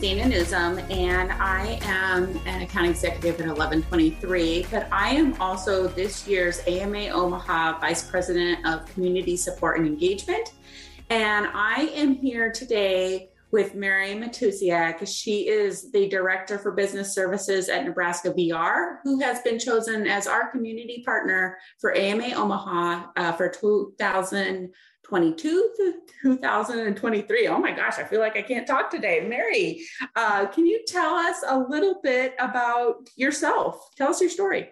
Dana Newsom, and I am an account executive at 1123. But I am also this year's AMA Omaha Vice President of Community Support and Engagement. And I am here today with Mary Matusiak. She is the Director for Business Services at Nebraska VR, who has been chosen as our community partner for AMA Omaha uh, for 2022 to 2023. Oh my gosh, I feel like I can't talk today. Mary, uh, can you tell us a little bit about yourself? Tell us your story.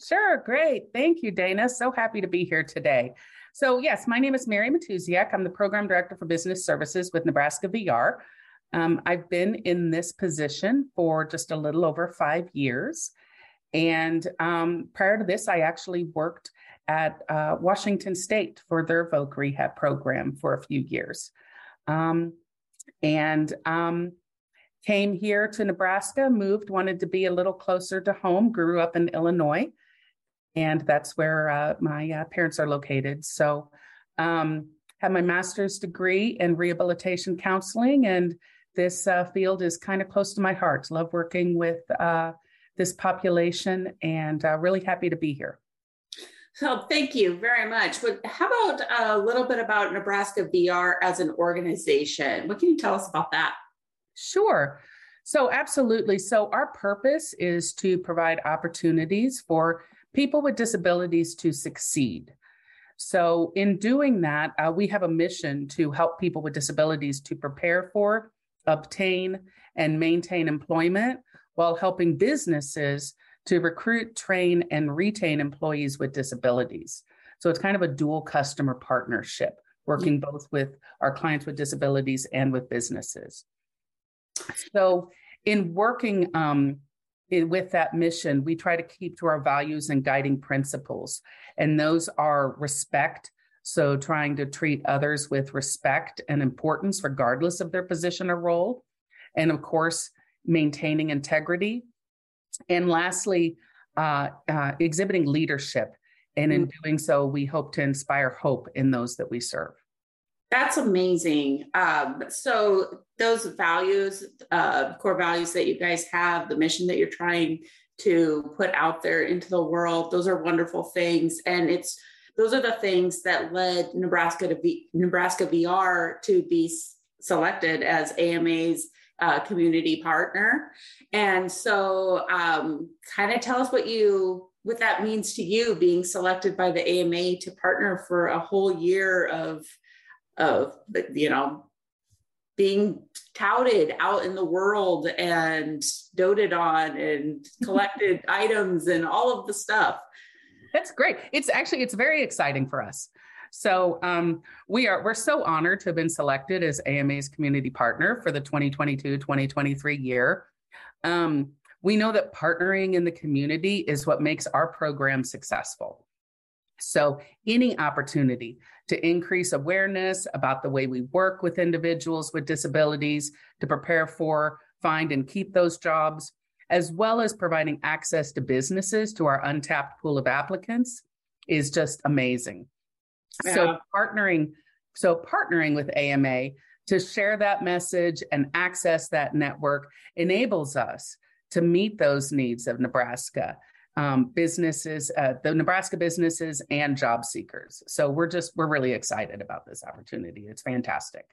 Sure, great. Thank you, Dana. So happy to be here today. So, yes, my name is Mary Matusiak. I'm the Program Director for Business Services with Nebraska VR. Um, I've been in this position for just a little over five years. And um, prior to this, I actually worked at uh, Washington State for their voc rehab program for a few years. Um, and um, came here to Nebraska, moved, wanted to be a little closer to home, grew up in Illinois and that's where uh, my uh, parents are located. So, um, have my master's degree in rehabilitation counseling, and this uh, field is kind of close to my heart. Love working with uh, this population, and uh, really happy to be here. Thank you very much. But how about a little bit about Nebraska VR as an organization? What can you tell us about that? Sure. So, absolutely. So, our purpose is to provide opportunities for people with disabilities to succeed. So, in doing that, uh, we have a mission to help people with disabilities to prepare for, obtain, and maintain employment while helping businesses to recruit, train, and retain employees with disabilities. So, it's kind of a dual customer partnership, working both with our clients with disabilities and with businesses. So, in working um, with that mission, we try to keep to our values and guiding principles. And those are respect. So, trying to treat others with respect and importance, regardless of their position or role. And of course, maintaining integrity. And lastly, uh, uh, exhibiting leadership. And in mm-hmm. doing so, we hope to inspire hope in those that we serve. That's amazing. Um, so those values, uh, core values that you guys have, the mission that you're trying to put out there into the world, those are wonderful things. And it's those are the things that led Nebraska to be Nebraska VR to be selected as AMA's uh, community partner. And so, um, kind of tell us what you what that means to you being selected by the AMA to partner for a whole year of of you know being touted out in the world and doted on and collected items and all of the stuff. That's great. It's actually it's very exciting for us so um, we are we're so honored to have been selected as ama's community partner for the 2022-2023 year um, we know that partnering in the community is what makes our program successful so, any opportunity to increase awareness about the way we work with individuals with disabilities to prepare for, find, and keep those jobs, as well as providing access to businesses to our untapped pool of applicants, is just amazing. Yeah. So, partnering, so partnering with AMA to share that message and access that network enables us to meet those needs of Nebraska um, businesses, uh, the Nebraska businesses, and job seekers. So we're just we're really excited about this opportunity. It's fantastic.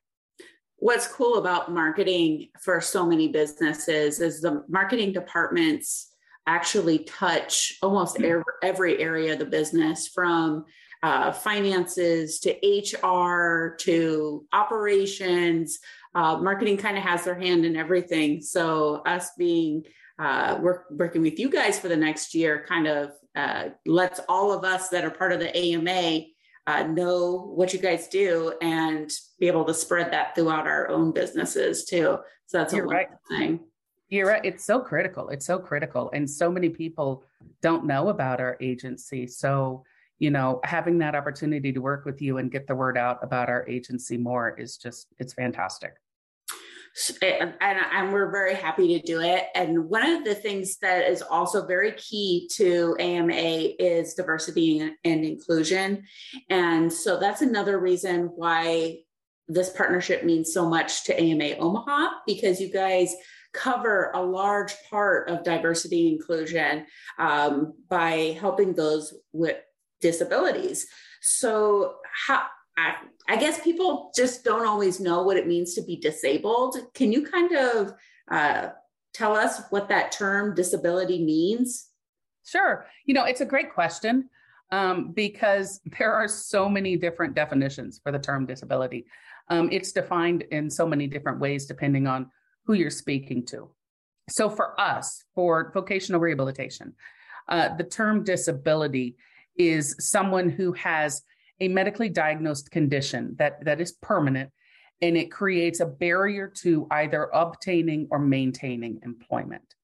What's cool about marketing for so many businesses is the marketing departments actually touch almost every, every area of the business from uh, finances to HR to operations. Uh, marketing kind of has their hand in everything. So, us being uh, work, working with you guys for the next year kind of uh, lets all of us that are part of the AMA uh, know what you guys do and be able to spread that throughout our own businesses too. So that's You're a right. thing. You're right. It's so critical. It's so critical. And so many people don't know about our agency. So, you know, having that opportunity to work with you and get the word out about our agency more is just, it's fantastic. And, and, we're very happy to do it. And one of the things that is also very key to AMA is diversity and inclusion. And so that's another reason why this partnership means so much to AMA Omaha because you guys cover a large part of diversity inclusion um, by helping those with disabilities. So, how I, I, guess people just don't always know what it means to be disabled. Can you kind of uh, tell us what that term disability means? Sure. You know, it's a great question um, because there are so many different definitions for the term disability. Um, it's defined in so many different ways depending on who you're speaking to. So, for us, for vocational rehabilitation, uh, the term disability is someone who has a medically diagnosed condition that, that is permanent and it creates a barrier to either obtaining or maintaining employment.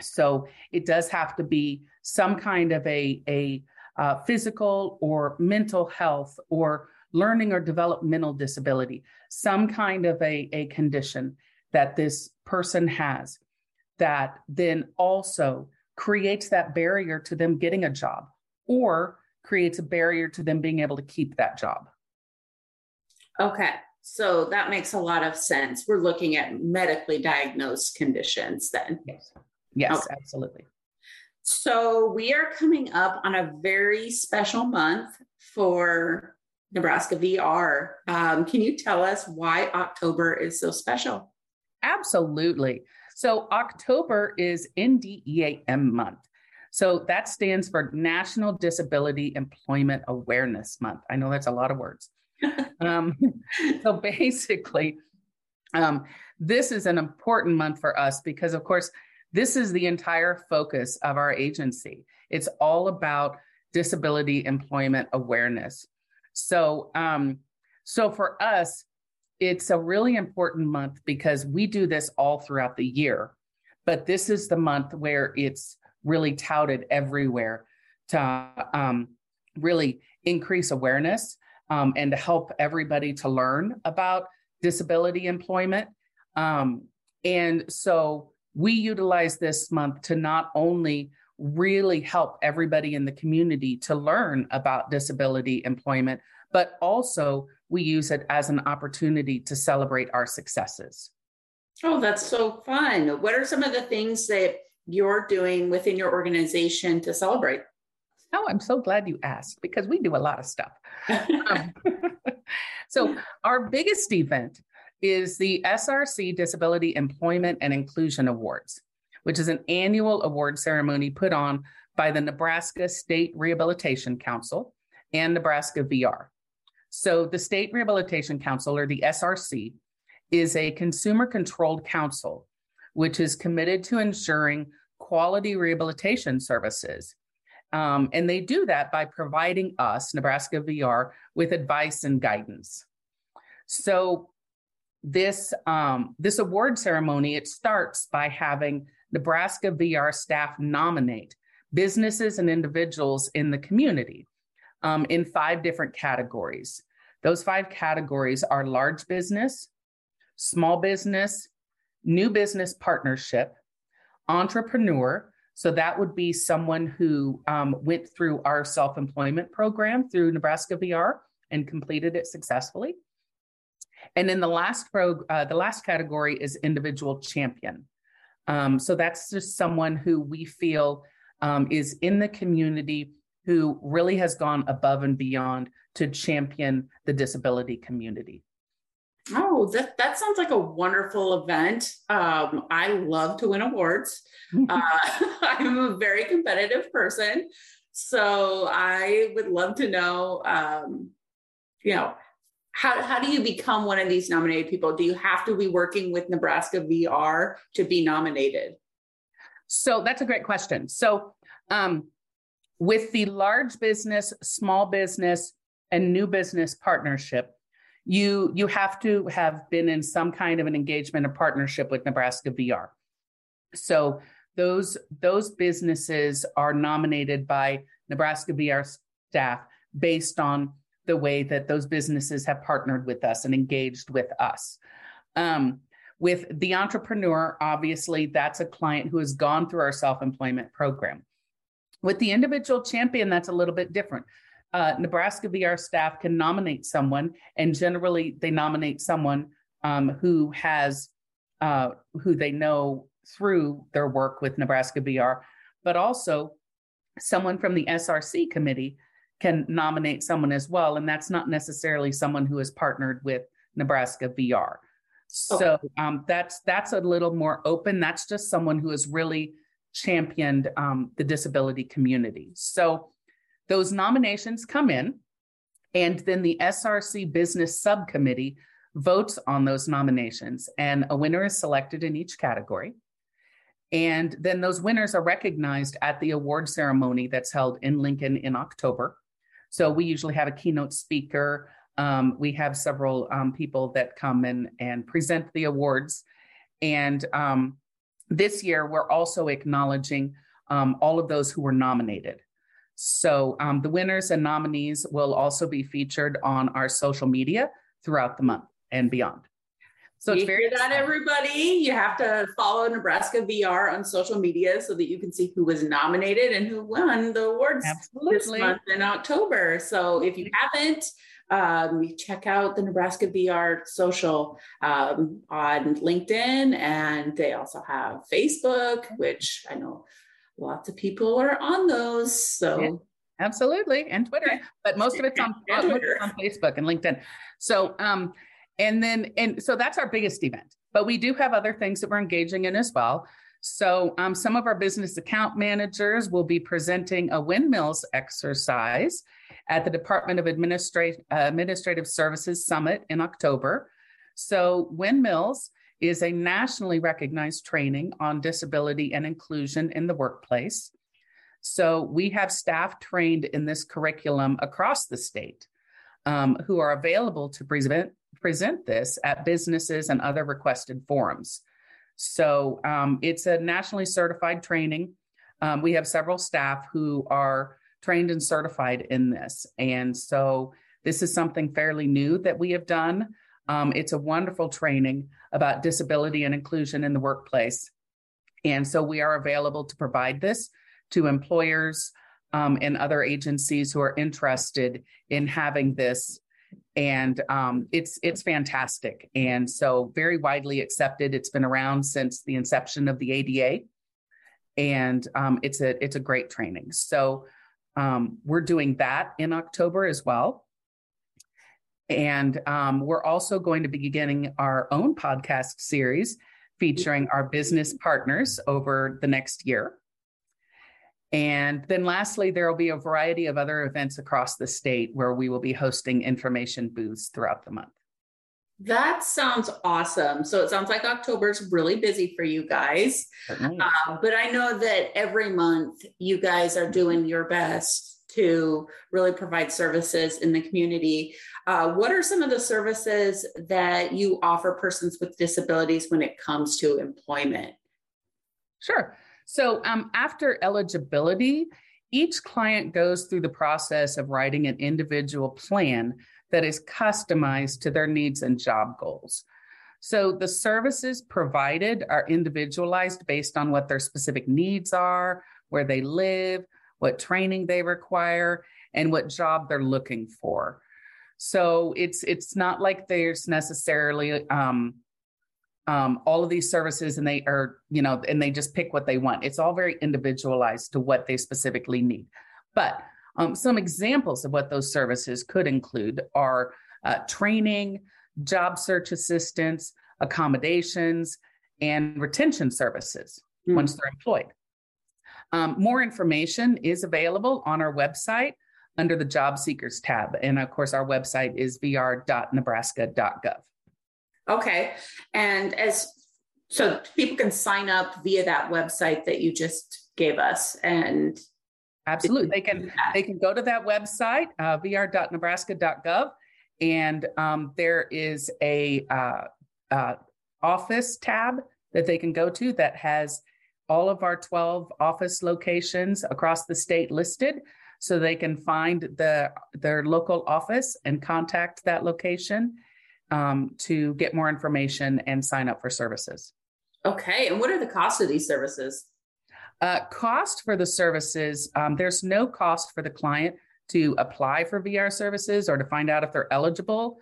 So it does have to be some kind of a, a uh, physical or mental health or learning or developmental disability, some kind of a, a condition that this person has that then also creates that barrier to them getting a job or creates a barrier to them being able to keep that job. Okay. So that makes a lot of sense. We're looking at medically diagnosed conditions then. Yes. Yes, okay. absolutely. So we are coming up on a very special month for Nebraska VR. Um, can you tell us why October is so special? Absolutely. So October is NDEAM month. So that stands for National Disability Employment Awareness Month. I know that's a lot of words. um, so basically, um, this is an important month for us because, of course, this is the entire focus of our agency. It's all about disability employment awareness. So, um, so for us, it's a really important month because we do this all throughout the year, but this is the month where it's really touted everywhere to um, really increase awareness um, and to help everybody to learn about disability employment. Um, and so we utilize this month to not only really help everybody in the community to learn about disability employment, but also we use it as an opportunity to celebrate our successes. Oh, that's so fun. What are some of the things that you're doing within your organization to celebrate? Oh, I'm so glad you asked because we do a lot of stuff. um, so, our biggest event is the SRC Disability Employment and Inclusion Awards, which is an annual award ceremony put on by the Nebraska State Rehabilitation Council and Nebraska VR. So, the State Rehabilitation Council, or the SRC, is a consumer controlled council which is committed to ensuring quality rehabilitation services. Um, and they do that by providing us, Nebraska VR, with advice and guidance. So this um, this award ceremony it starts by having Nebraska VR staff nominate businesses and individuals in the community um, in five different categories. Those five categories are large business, small business, new business partnership, entrepreneur. So that would be someone who um, went through our self employment program through Nebraska VR and completed it successfully. And then the last pro, uh, the last category is individual champion. Um, so that's just someone who we feel um, is in the community who really has gone above and beyond to champion the disability community. Oh, that, that sounds like a wonderful event. Um, I love to win awards. uh, I'm a very competitive person. So I would love to know, um, you know, how, how do you become one of these nominated people? Do you have to be working with Nebraska VR to be nominated? So that's a great question. So um, with the large business, small business, and new business partnership, you you have to have been in some kind of an engagement or partnership with Nebraska VR. So those those businesses are nominated by Nebraska VR staff based on the way that those businesses have partnered with us and engaged with us. Um, with the entrepreneur, obviously, that's a client who has gone through our self employment program. With the individual champion, that's a little bit different. Uh, Nebraska VR staff can nominate someone, and generally they nominate someone um, who has uh, who they know through their work with Nebraska VR, but also someone from the SRC committee can nominate someone as well, and that's not necessarily someone who has partnered with Nebraska VR. So um, that's that's a little more open. That's just someone who has really championed um, the disability community. So those nominations come in, and then the SRC Business Subcommittee votes on those nominations, and a winner is selected in each category. And then those winners are recognized at the award ceremony that's held in Lincoln in October. So we usually have a keynote speaker. Um, we have several um, people that come in and present the awards. And um, this year, we're also acknowledging um, all of those who were nominated. So um, the winners and nominees will also be featured on our social media throughout the month and beyond. So you it's very that, everybody. You have to follow Nebraska VR on social media so that you can see who was nominated and who won the awards Absolutely. this month in October. So if you haven't, um, check out the Nebraska VR social um, on LinkedIn, and they also have Facebook, which I know lots of people are on those. So. Yeah. Absolutely, and Twitter, but most of it's on, on Facebook and LinkedIn. So, um, and then, and so that's our biggest event. But we do have other things that we're engaging in as well. So, um, some of our business account managers will be presenting a windmills exercise at the Department of Administrative, uh, Administrative Services Summit in October. So, windmills is a nationally recognized training on disability and inclusion in the workplace. So, we have staff trained in this curriculum across the state um, who are available to present present this at businesses and other requested forums. So um, it's a nationally certified training. Um, we have several staff who are trained and certified in this. And so this is something fairly new that we have done. Um, it's a wonderful training about disability and inclusion in the workplace. And so we are available to provide this to employers um, and other agencies who are interested in having this. And um, it's it's fantastic. And so very widely accepted. It's been around since the inception of the ada and um, it's a it's a great training. So um, we're doing that in october as well and um, we're also going to be beginning our own podcast series featuring our business partners over the next year and then lastly, there will be a variety of other events across the state where we will be hosting information booths throughout the month. That sounds awesome. So it sounds like October is really busy for you guys. Uh, but I know that every month you guys are doing your best to really provide services in the community. Uh, what are some of the services that you offer persons with disabilities when it comes to employment? Sure. So um, after eligibility, each client goes through the process of writing an individual plan that is customized to their needs and job goals. So the services provided are individualized based on what their specific needs are, where they live, what training they require, and what job they're looking for. So it's it's not like there's necessarily um, um, all of these services and they are, you know, and they just pick what they want. It's all very individualized to what they specifically need. But um, some examples of what those services could include are uh, training, job search assistance, accommodations, and retention services mm. once they're employed. Um, more information is available on our website under the job seekers tab. And of course, our website is vr.nebraska.gov. Okay. And as so people can sign up via that website that you just gave us and Absolutely. They can they can go to that website, uh, vr.nebraska.gov, and um, there is a uh, uh, office tab that they can go to that has all of our 12 office locations across the state listed so they can find the their local office and contact that location um, to get more information and sign up for services. Okay, and what are the costs of these services? Uh, cost for the services, um, there's no cost for the client to apply for VR services or to find out if they're eligible.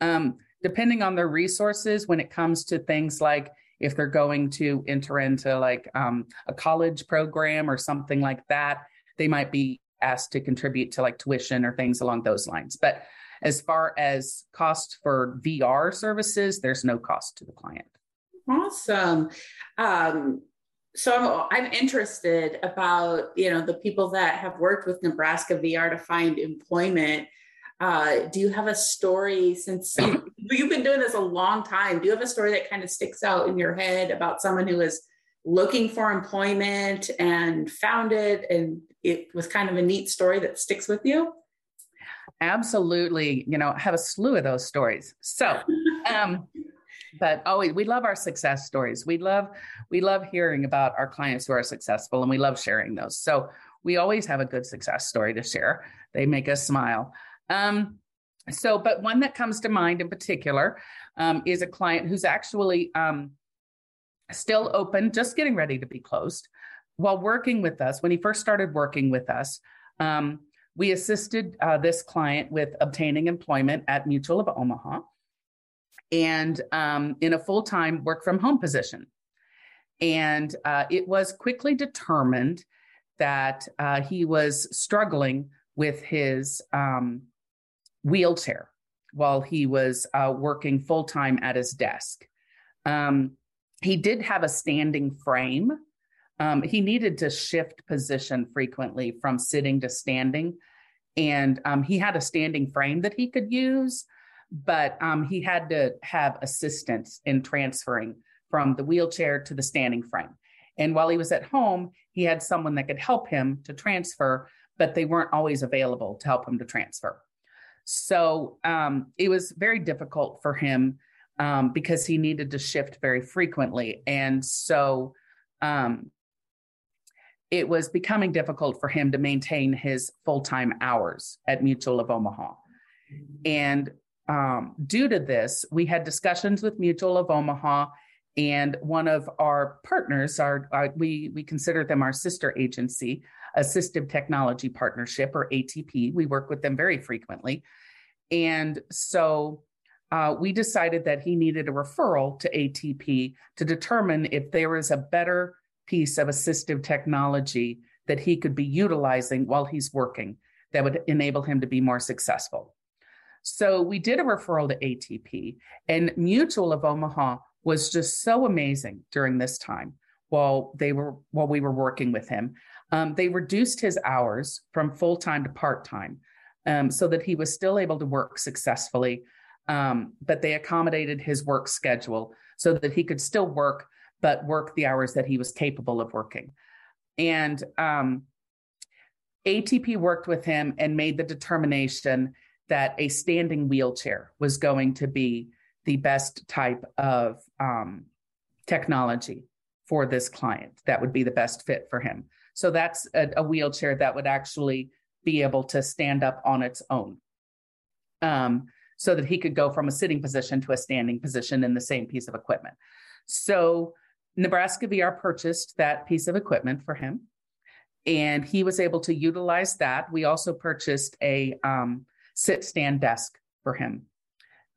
Um, depending on their resources, when it comes to things like if they're going to enter into like um, a college program or something like that, they might be asked to contribute to like tuition or things along those lines. But as far as cost for VR services, there's no cost to the client. Awesome. Um, so I'm, I'm interested about you know the people that have worked with Nebraska VR to find employment. Uh, do you have a story since you've been doing this a long time? Do you have a story that kind of sticks out in your head about someone who was looking for employment and found it, and it was kind of a neat story that sticks with you? Absolutely. You know, I have a slew of those stories. So, um, but always we love our success stories. We love we love hearing about our clients who are successful and we love sharing those. So we always have a good success story to share. They make us smile. Um, so, but one that comes to mind in particular um, is a client who's actually um, still open, just getting ready to be closed. While working with us, when he first started working with us, um, we assisted uh, this client with obtaining employment at Mutual of Omaha and um, in a full time work from home position. And uh, it was quickly determined that uh, he was struggling with his um, wheelchair while he was uh, working full time at his desk. Um, he did have a standing frame. Um, he needed to shift position frequently from sitting to standing. And um, he had a standing frame that he could use, but um, he had to have assistance in transferring from the wheelchair to the standing frame. And while he was at home, he had someone that could help him to transfer, but they weren't always available to help him to transfer. So um, it was very difficult for him um, because he needed to shift very frequently. And so um, it was becoming difficult for him to maintain his full time hours at Mutual of Omaha. And um, due to this, we had discussions with Mutual of Omaha and one of our partners, our, our, we we consider them our sister agency, Assistive Technology Partnership or ATP. We work with them very frequently, and so uh, we decided that he needed a referral to ATP to determine if there was a better piece of assistive technology that he could be utilizing while he's working that would enable him to be more successful. So we did a referral to ATP, and Mutual of Omaha was just so amazing during this time while they were while we were working with him. Um, they reduced his hours from full time to part time, um, so that he was still able to work successfully. Um, but they accommodated his work schedule so that he could still work, but work the hours that he was capable of working. And um, ATP worked with him and made the determination that a standing wheelchair was going to be the best type of um, technology for this client that would be the best fit for him. So that's a, a, wheelchair that would actually be able to stand up on its own. Um, so that he could go from a sitting position to a standing position in the same piece of equipment. So Nebraska VR purchased that piece of equipment for him, and he was able to utilize that. We also purchased a um, sit stand desk for him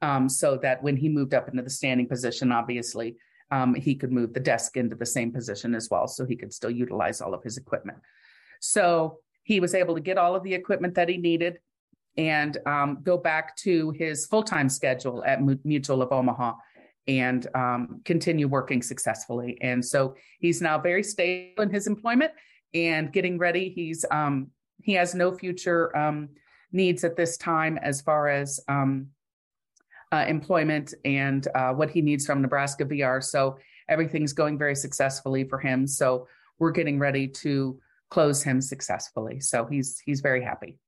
um, so that when he moved up into the standing position, obviously, um, he could move the desk into the same position as well. So he could still utilize all of his equipment. So he was able to get all of the equipment that he needed and um, go back to his full time schedule at Mutual of Omaha and um, continue working successfully. And so he's now very stable in his employment and getting ready. He's um, he has no future um, needs at this time as far as um, uh, employment and uh, what he needs from Nebraska VR. So everything's going very successfully for him. So we're getting ready to close him successfully. So he's he's very happy.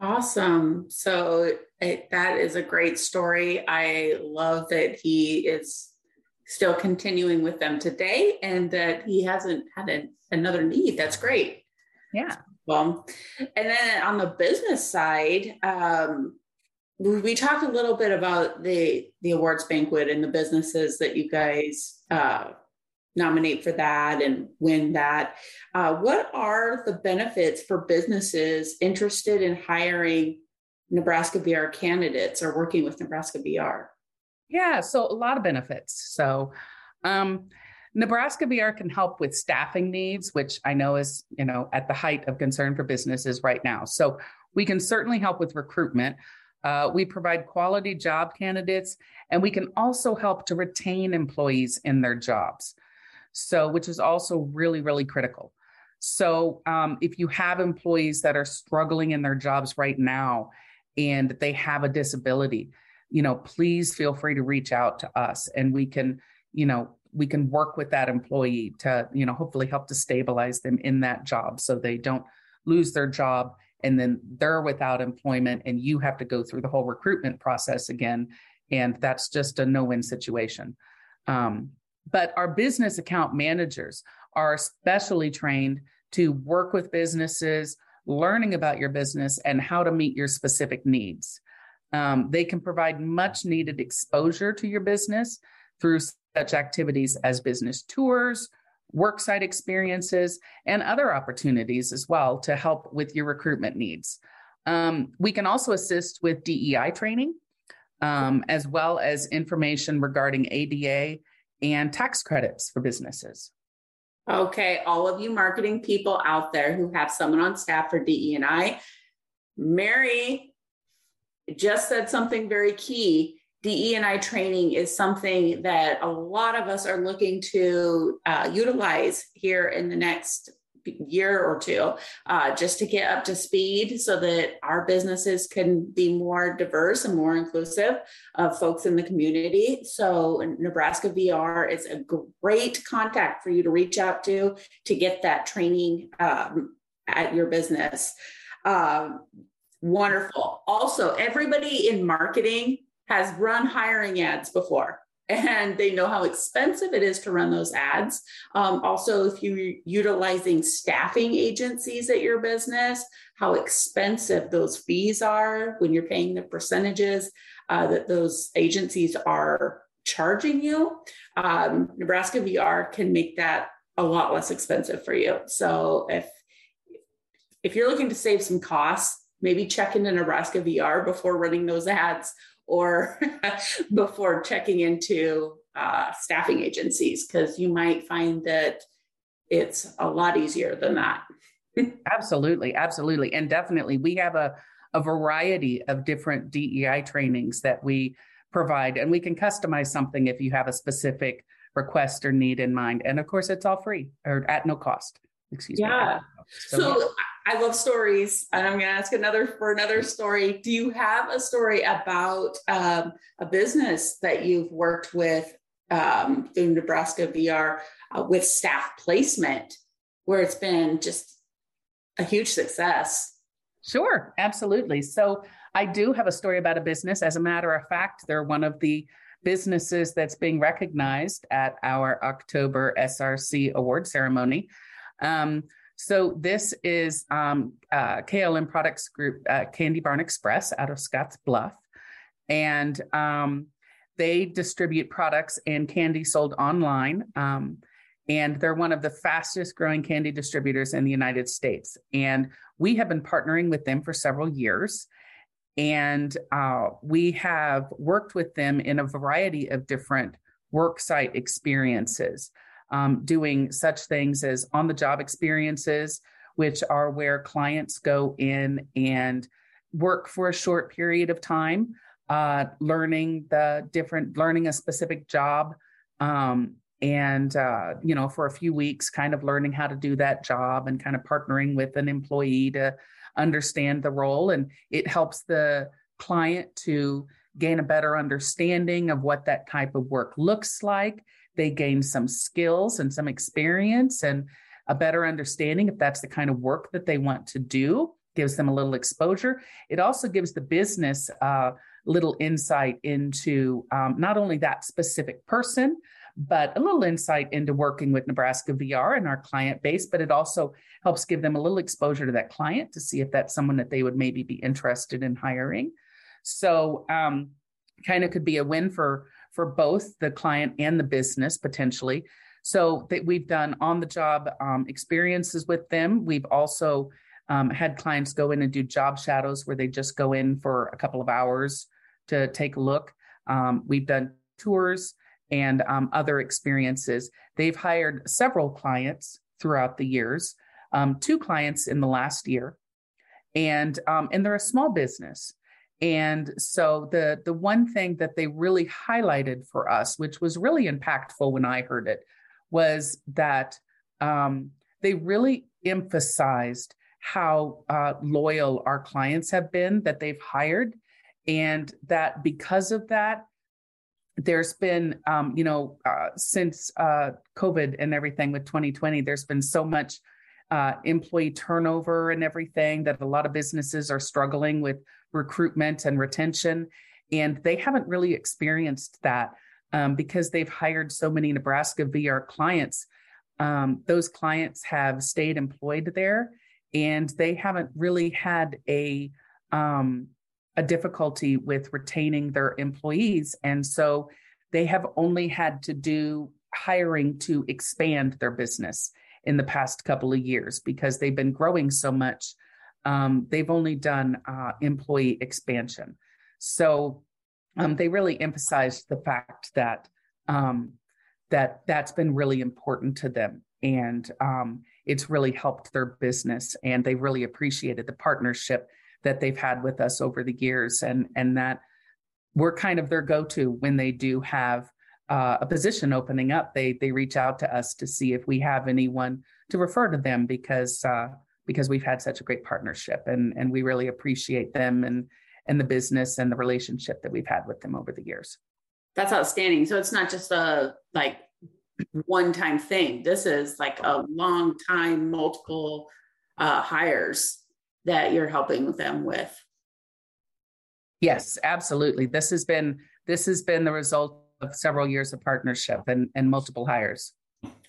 Awesome. So it, that is a great story. I love that he is still continuing with them today and that he hasn't had an, another need. That's great. Yeah. Well, and then on the business side, um, we talked a little bit about the the awards banquet and the businesses that you guys uh, nominate for that and win that. Uh, what are the benefits for businesses interested in hiring Nebraska VR candidates or working with Nebraska VR? Yeah, so a lot of benefits. So, um, Nebraska VR can help with staffing needs, which I know is, you know, at the height of concern for businesses right now. So we can certainly help with recruitment. Uh, we provide quality job candidates, and we can also help to retain employees in their jobs. So, which is also really, really critical. So, um, if you have employees that are struggling in their jobs right now and they have a disability, you know, please feel free to reach out to us and we can, you know, we can work with that employee to you know hopefully help to stabilize them in that job so they don't lose their job and then they're without employment and you have to go through the whole recruitment process again. And that's just a no-win situation. Um, but our business account managers are specially trained to work with businesses learning about your business and how to meet your specific needs. Um, they can provide much needed exposure to your business through such activities as business tours, worksite experiences, and other opportunities as well to help with your recruitment needs. Um, we can also assist with DEI training, um, as well as information regarding ADA and tax credits for businesses. Okay, all of you marketing people out there who have someone on staff for DE and I, Mary just said something very key. DE&I training is something that a lot of us are looking to uh, utilize here in the next year or two, uh, just to get up to speed so that our businesses can be more diverse and more inclusive of folks in the community. So, Nebraska VR is a great contact for you to reach out to to get that training um, at your business. Um, wonderful. Also, everybody in marketing has run hiring ads before and they know how expensive it is to run those ads. Um, also, if you're utilizing staffing agencies at your business, how expensive those fees are when you're paying the percentages uh, that those agencies are charging you. Um, Nebraska VR can make that a lot less expensive for you. So if if you're looking to save some costs, maybe check into Nebraska VR before running those ads or before checking into uh, staffing agencies because you might find that it's a lot easier than that. absolutely, absolutely, and definitely, we have a a variety of different DEI trainings that we provide, and we can customize something if you have a specific request or need in mind. And of course, it's all free or at no cost. Excuse yeah. me. Yeah. So, so I love stories, and I'm going to ask another for another story. Do you have a story about um, a business that you've worked with um, through Nebraska VR uh, with staff placement, where it's been just a huge success? Sure, absolutely. So I do have a story about a business. As a matter of fact, they're one of the businesses that's being recognized at our October SRC award ceremony. Um, so this is um, uh, KLM Products Group, uh, Candy Barn Express out of Scottsbluff, and um, they distribute products and candy sold online. Um, and they're one of the fastest growing candy distributors in the United States. And we have been partnering with them for several years. And uh, we have worked with them in a variety of different worksite experiences um, doing such things as on the job experiences, which are where clients go in and work for a short period of time, uh, learning the different, learning a specific job. Um, and uh, you know for a few weeks kind of learning how to do that job and kind of partnering with an employee to understand the role and it helps the client to gain a better understanding of what that type of work looks like they gain some skills and some experience and a better understanding if that's the kind of work that they want to do, gives them a little exposure. It also gives the business uh, little insight into um, not only that specific person, but a little insight into working with Nebraska VR and our client base, but it also helps give them a little exposure to that client to see if that's someone that they would maybe be interested in hiring. So, um, kind of could be a win for for both the client and the business potentially. So that we've done on the job um, experiences with them. We've also um, had clients go in and do job shadows where they just go in for a couple of hours to take a look. Um, we've done tours and um, other experiences. They've hired several clients throughout the years, um, two clients in the last year, and um, and they're a small business. And so the the one thing that they really highlighted for us, which was really impactful when I heard it, was that um, they really emphasized how uh, loyal our clients have been that they've hired, and that because of that, there's been, um, you know, uh, since uh, COVID and everything with 2020, there's been so much uh, employee turnover and everything that a lot of businesses are struggling with recruitment and retention. And they haven't really experienced that um, because they've hired so many Nebraska VR clients. Um, those clients have stayed employed there and they haven't really had a um, a difficulty with retaining their employees. And so they have only had to do hiring to expand their business in the past couple of years because they've been growing so much. Um, they've only done uh, employee expansion. So um, they really emphasized the fact that um, that that's been really important to them. And um, it's really helped their business and they really appreciated the partnership that they've had with us over the years. And and that we're kind of their go-to when they do have uh, a position opening up. They they reach out to us to see if we have anyone to refer to them because uh, because we've had such a great partnership and and we really appreciate them and and the business and the relationship that we've had with them over the years that's outstanding so it's not just a like one time thing this is like a long time multiple uh, hires that you're helping them with. Yes, absolutely. This has been this has been the result of several years of partnership and, and multiple hires.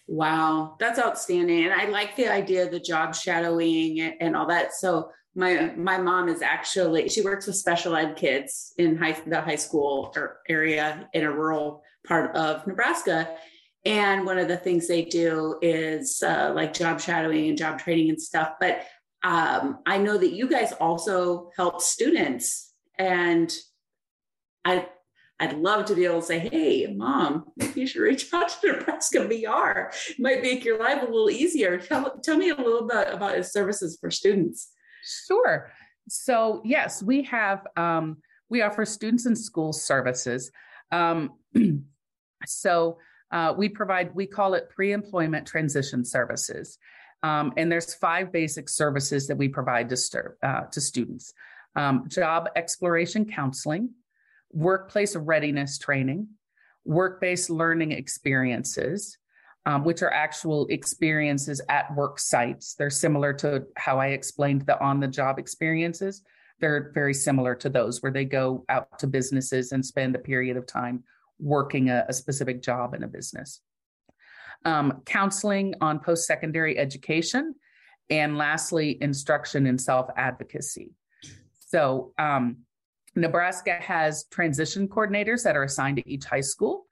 Wow, that's outstanding. And I like the idea of the job shadowing and, and all that. So my my mom is actually she works with special ed kids in high, the high school area in a rural part of Nebraska. And one of the things they do is uh, like job shadowing and job training and stuff. But um, I know that you guys also help students, and I I'd love to be able to say, "Hey, mom, maybe you should reach out to Nebraska VR. It might make your life a little easier." Tell, tell me a little bit about his services for students. Sure. So yes, we have um, we offer students and school services. Um, so uh, we provide we call it pre-employment transition services. Um, and there's five basic services that we provide to, uh, to students um, job exploration counseling, workplace readiness training, work based learning experiences, um, which are actual experiences at work sites. They're similar to how I explained the on the job experiences. They're very similar to those where they go out to businesses and spend a period of time working a, a specific job in a business um, counseling on post secondary education, and lastly, instruction in self advocacy. So, um, Nebraska has transition coordinators that are assigned to each high school.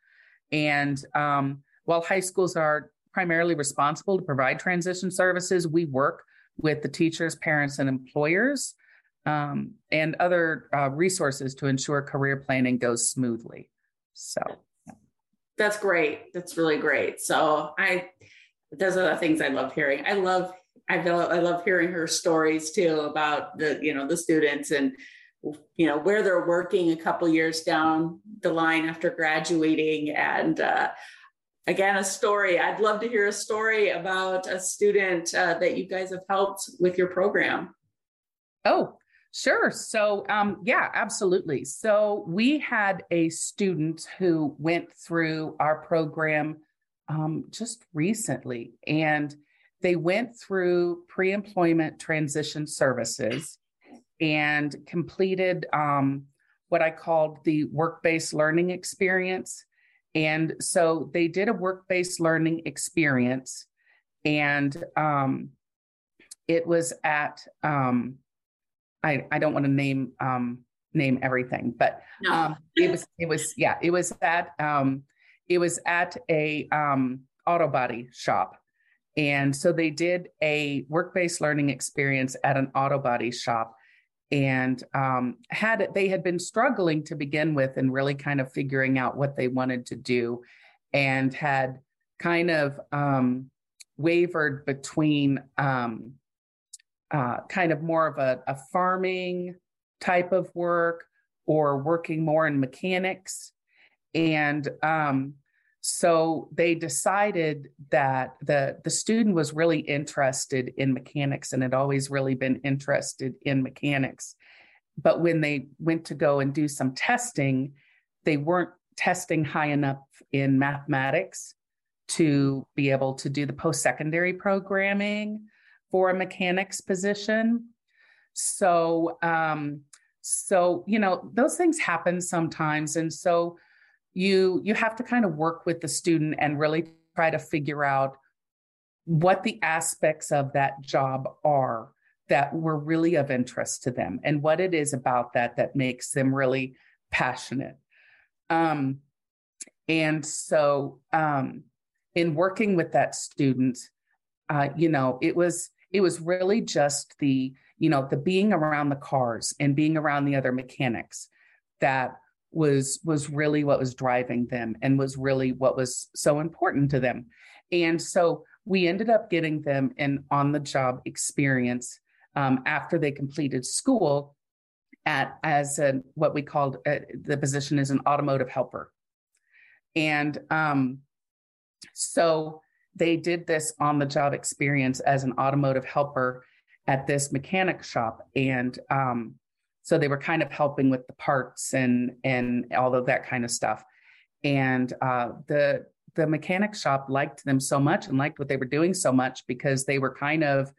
And um, while high schools are primarily responsible to provide transition services, we work with the teachers, parents, and employers um, and other uh, resources to ensure career planning goes smoothly. So, that's great. That's really great. So I, those are the things I love hearing. I love, I feel, I love hearing her stories too about the, you know, the students and, you know, where they're working a couple years down the line after graduating. And uh, again, a story. I'd love to hear a story about a student uh, that you guys have helped with your program. Oh, Sure. So, um, yeah, absolutely. So, we had a student who went through our program um, just recently, and they went through pre-employment transition services and completed um, what I called the work-based learning experience. And so they did a work-based learning experience, and um, it was at um, I, I don't want to name um, name everything, but no. um, it was it was yeah it was at um, it was at a um, auto body shop, and so they did a work based learning experience at an auto body shop, and um, had they had been struggling to begin with and really kind of figuring out what they wanted to do, and had kind of um, wavered between um, uh, kind of more of a, a farming type of work or working more in mechanics. And um, so they decided that the, the student was really interested in mechanics and had always really been interested in mechanics. But when they went to go and do some testing, they weren't testing high enough in mathematics to be able to do the post secondary programming for a mechanics position. So, um, so you know those things happen sometimes, and so you you have to kind of work with the student and really try to figure out what the aspects of that job are that were really of interest to them and what it is about that that makes them really passionate. Um, and so um, in working with that student uh, you know it was it was really just the you know the being around the cars and being around the other mechanics that was was really what was driving them and was really what was so important to them. And so we ended up getting them an on the job experience um, after they completed school at as a, what we called uh, the position is an automotive helper. And um, so they did this on the job experience as an automotive helper at this mechanic shop. And um, so they were kind of helping with the parts and and all of that kind of stuff and uh, the the mechanic shop liked them so much and liked what they were doing so much because they were kind of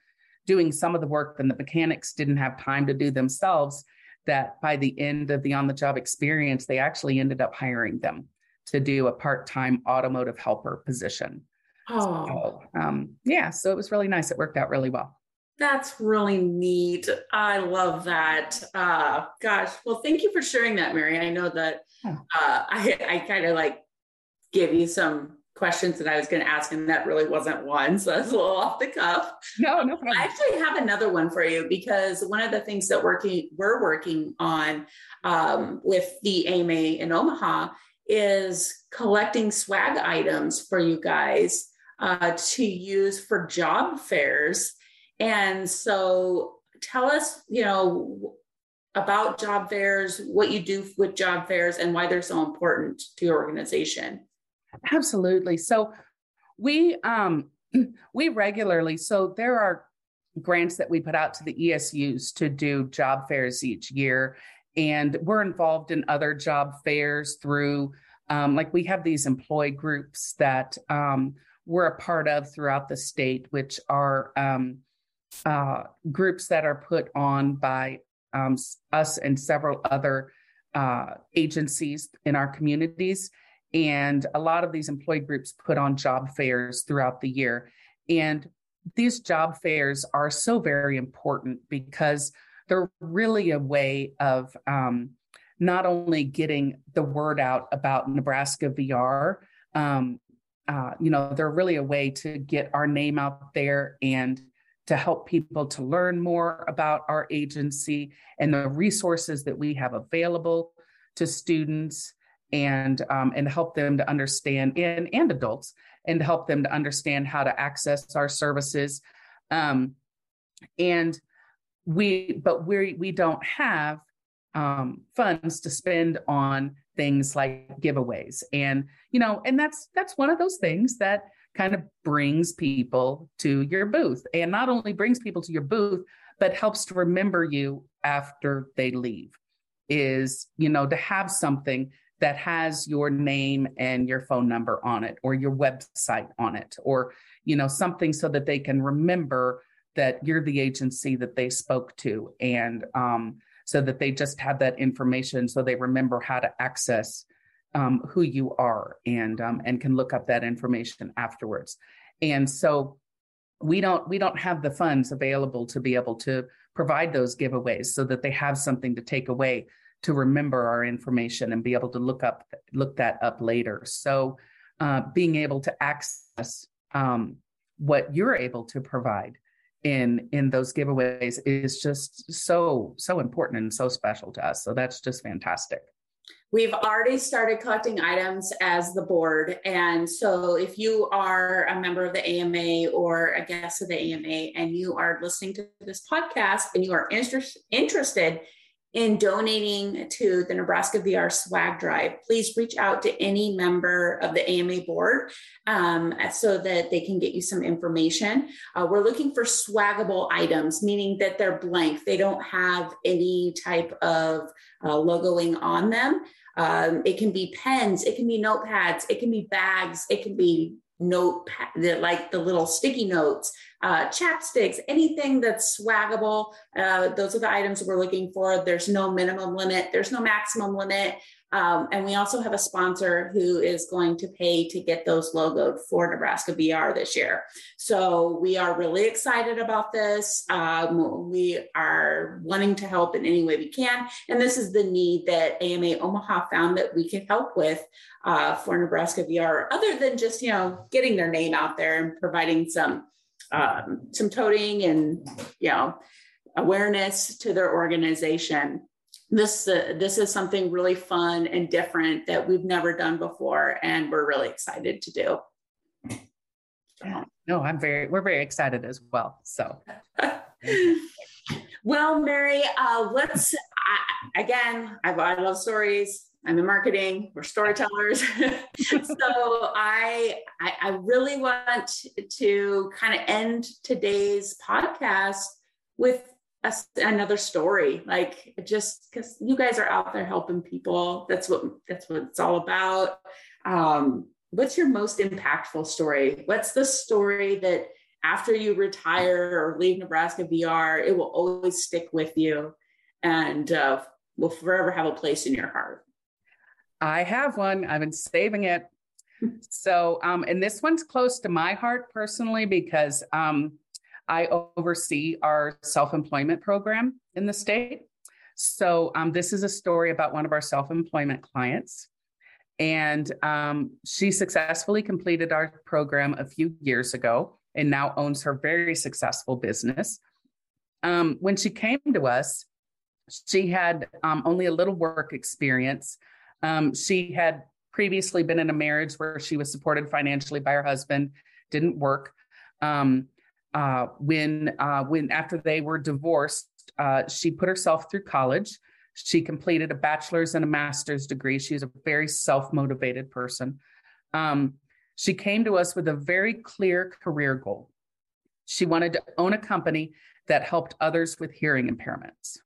doing some of the work that the mechanics didn't have time to do themselves that by the end of the on the job experience they actually ended up hiring them to do a part-time automotive helper position Oh, so, um, yeah. So it was really nice. It worked out really well. That's really neat. I love that. Uh, gosh, well, thank you for sharing that, Mary. I know that uh, I, I kind of like give you some questions that I was going to ask, and that really wasn't one. So that's a little off the cuff. No, no problem. I actually have another one for you because one of the things that working we're working on um, with the AMA in Omaha is collecting swag items for you guys uh, to use for job fairs. And so tell us, you know, about job fairs, what you do with job fairs, and why they're so important to your organization. Absolutely. So we um we regularly so there are grants that we put out to the ESUs to do job fairs each year and we're involved in other job fairs through um, like we have these employee groups that um, we're a part of throughout the state, which are um, uh, groups that are put on by um, us and several other uh, agencies in our communities. And a lot of these employee groups put on job fairs throughout the year. And these job fairs are so very important because they're really a way of um, not only getting the word out about Nebraska VR, um, uh, you know, they're really a way to get our name out there and to help people to learn more about our agency and the resources that we have available to students and um, and help them to understand and and adults and help them to understand how to access our services. Um, and we but we we don't have um, funds to spend on things like giveaways. And you know and that's that's one of those things that kind of brings people to your booth. And not only brings people to your booth but helps to remember you after they leave is you know to have something that has your name and your phone number on it or your website on it or you know, something so that they can remember that you're the agency that they spoke to and um, so that they just have that information so they remember how to access um, who you are and um, and can look up that information afterwards. And so we don't we don't have the funds available to be able to provide those giveaways so that they have something to take away to remember our information and be able to look up look that up later. So uh, being able to access um, what you're able to provide in in those giveaways is just so so important and so special to us. So that's just fantastic We've already started collecting items as the board. And so if you are a member of the AMA or a guest of the AMA and you are listening to this podcast and you are inter- interested in donating to the Nebraska VR swag drive, please reach out to any member of the AMA board um, so that they can get you some information. Uh, we're looking for swaggable items, meaning that they're blank. They don't have any type of uh, logoing on them. Um, it can be pens, it can be notepads, it can be bags, it can be note like the little sticky notes uh, chapsticks anything that's swaggable uh, those are the items we're looking for. There's no minimum limit. There's no maximum limit um, and we also have a sponsor who is going to pay to get those logoed for Nebraska VR this year. So we are really excited about this. Um, we are wanting to help in any way we can. And this is the need that AMA Omaha found that we could help with uh, for Nebraska VR, other than just, you know, getting their name out there and providing some um, some toting and, you know, awareness to their organization this uh, this is something really fun and different that we've never done before and we're really excited to do. No i'm very we're very excited as well so. Well mary uh, let's I, again I, I love stories. I'm in marketing we're storytellers. So I, I i really want to kind of end today's podcast with a, another story like just because you guys are out there helping people. That's what that's what it's all about. Um, what's your most impactful story? What's the story that after you retire or leave nebraska vr it will always stick with you and uh, will forever have a place in your heart? I have one. I've been saving it. So um, and this one's close to my heart personally because um, I oversee our self employment program in the state. So, um, this is a story about one of our self employment clients. And um, she successfully completed our program a few years ago and now owns her very successful business. Um, when she came to us, she had um, only a little work experience. Um, she had previously been in a marriage where she was supported financially by her husband, didn't work. Um, uh, when uh, when after they were divorced, uh, she put herself through college. She completed a bachelor's and a master's degree. She's a very self motivated person. Um, she came to us with a very clear career goal. She wanted to own a company that helped others with hearing impairments.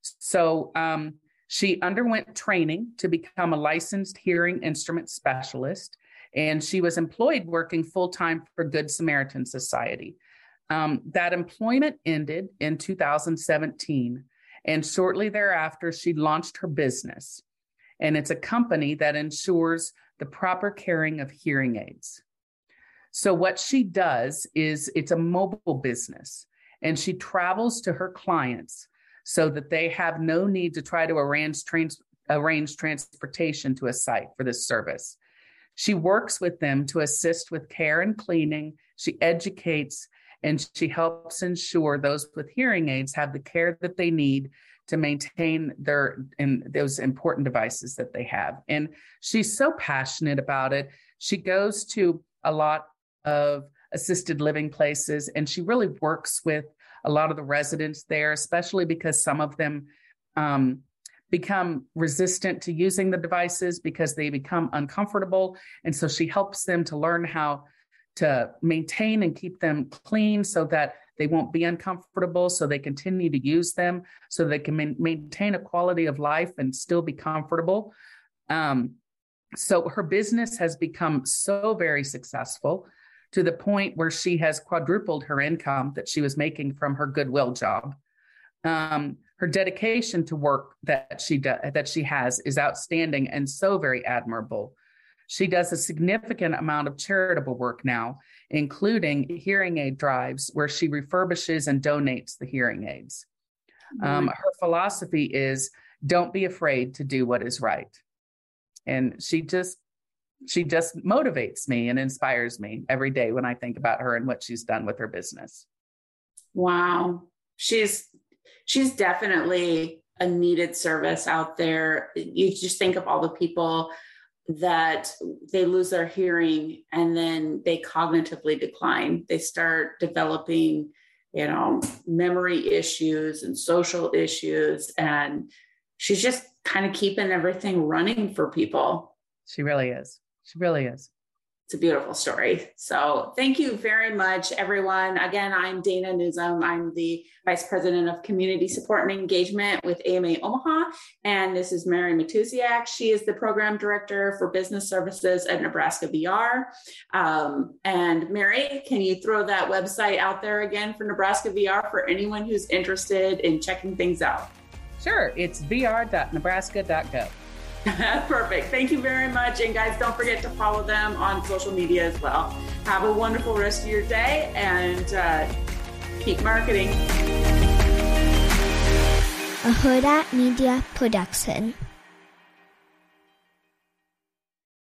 So um, she underwent training to become a licensed hearing instrument specialist, and she was employed working full time for Good Samaritan Society. Um, that employment ended in 2017. And shortly thereafter, she launched her business. And it's a company that ensures the proper caring of hearing aids. So, what she does is it's a mobile business, and she travels to her clients so that they have no need to try to arrange, trans- arrange transportation to a site for this service. She works with them to assist with care and cleaning. She educates and she helps ensure those with hearing aids have the care that they need to maintain their and those important devices that they have. And she's so passionate about it. She goes to a lot of assisted living places and she really works with a lot of the residents there especially because some of them um, become resistant to using the devices because they become uncomfortable. And so she helps them to learn how to maintain and keep them clean so that they won't be uncomfortable so they continue to use them so they can ma- maintain a quality of life and still be comfortable um, so her business has become so very successful to the point where she has quadrupled her income that she was making from her goodwill job. Um, her dedication to work that she do, that she has is outstanding and so very admirable. She does a significant amount of charitable work now, including hearing aid drives where she refurbishes and donates the hearing aids. Um, her philosophy is don't be afraid to do what is right. And she just she just motivates me and inspires me every day when I think about her and what she's done with her business. Wow. She's she's definitely a needed service out there. You just think of all the people that they lose their hearing and then they cognitively decline. They start developing, you know, memory issues and social issues. And she's just kind of keeping everything running for people. She really is. She really is it's a beautiful story. So thank you very much, everyone. Again, I'm Dana Newsom. I'm the Vice President of Community Support and Engagement with AMA Omaha. And this is Mary Matusiak. She is the Program Director for Business Services at Nebraska VR. Um, and Mary, can you throw that website out there again for Nebraska VR for anyone who's interested in checking things out? Sure. It's vr.nebraska.gov. Perfect. Thank you very much. And guys, don't forget to follow them on social media as well. Have a wonderful rest of your day and uh, keep marketing. A Hurrdat Media Production.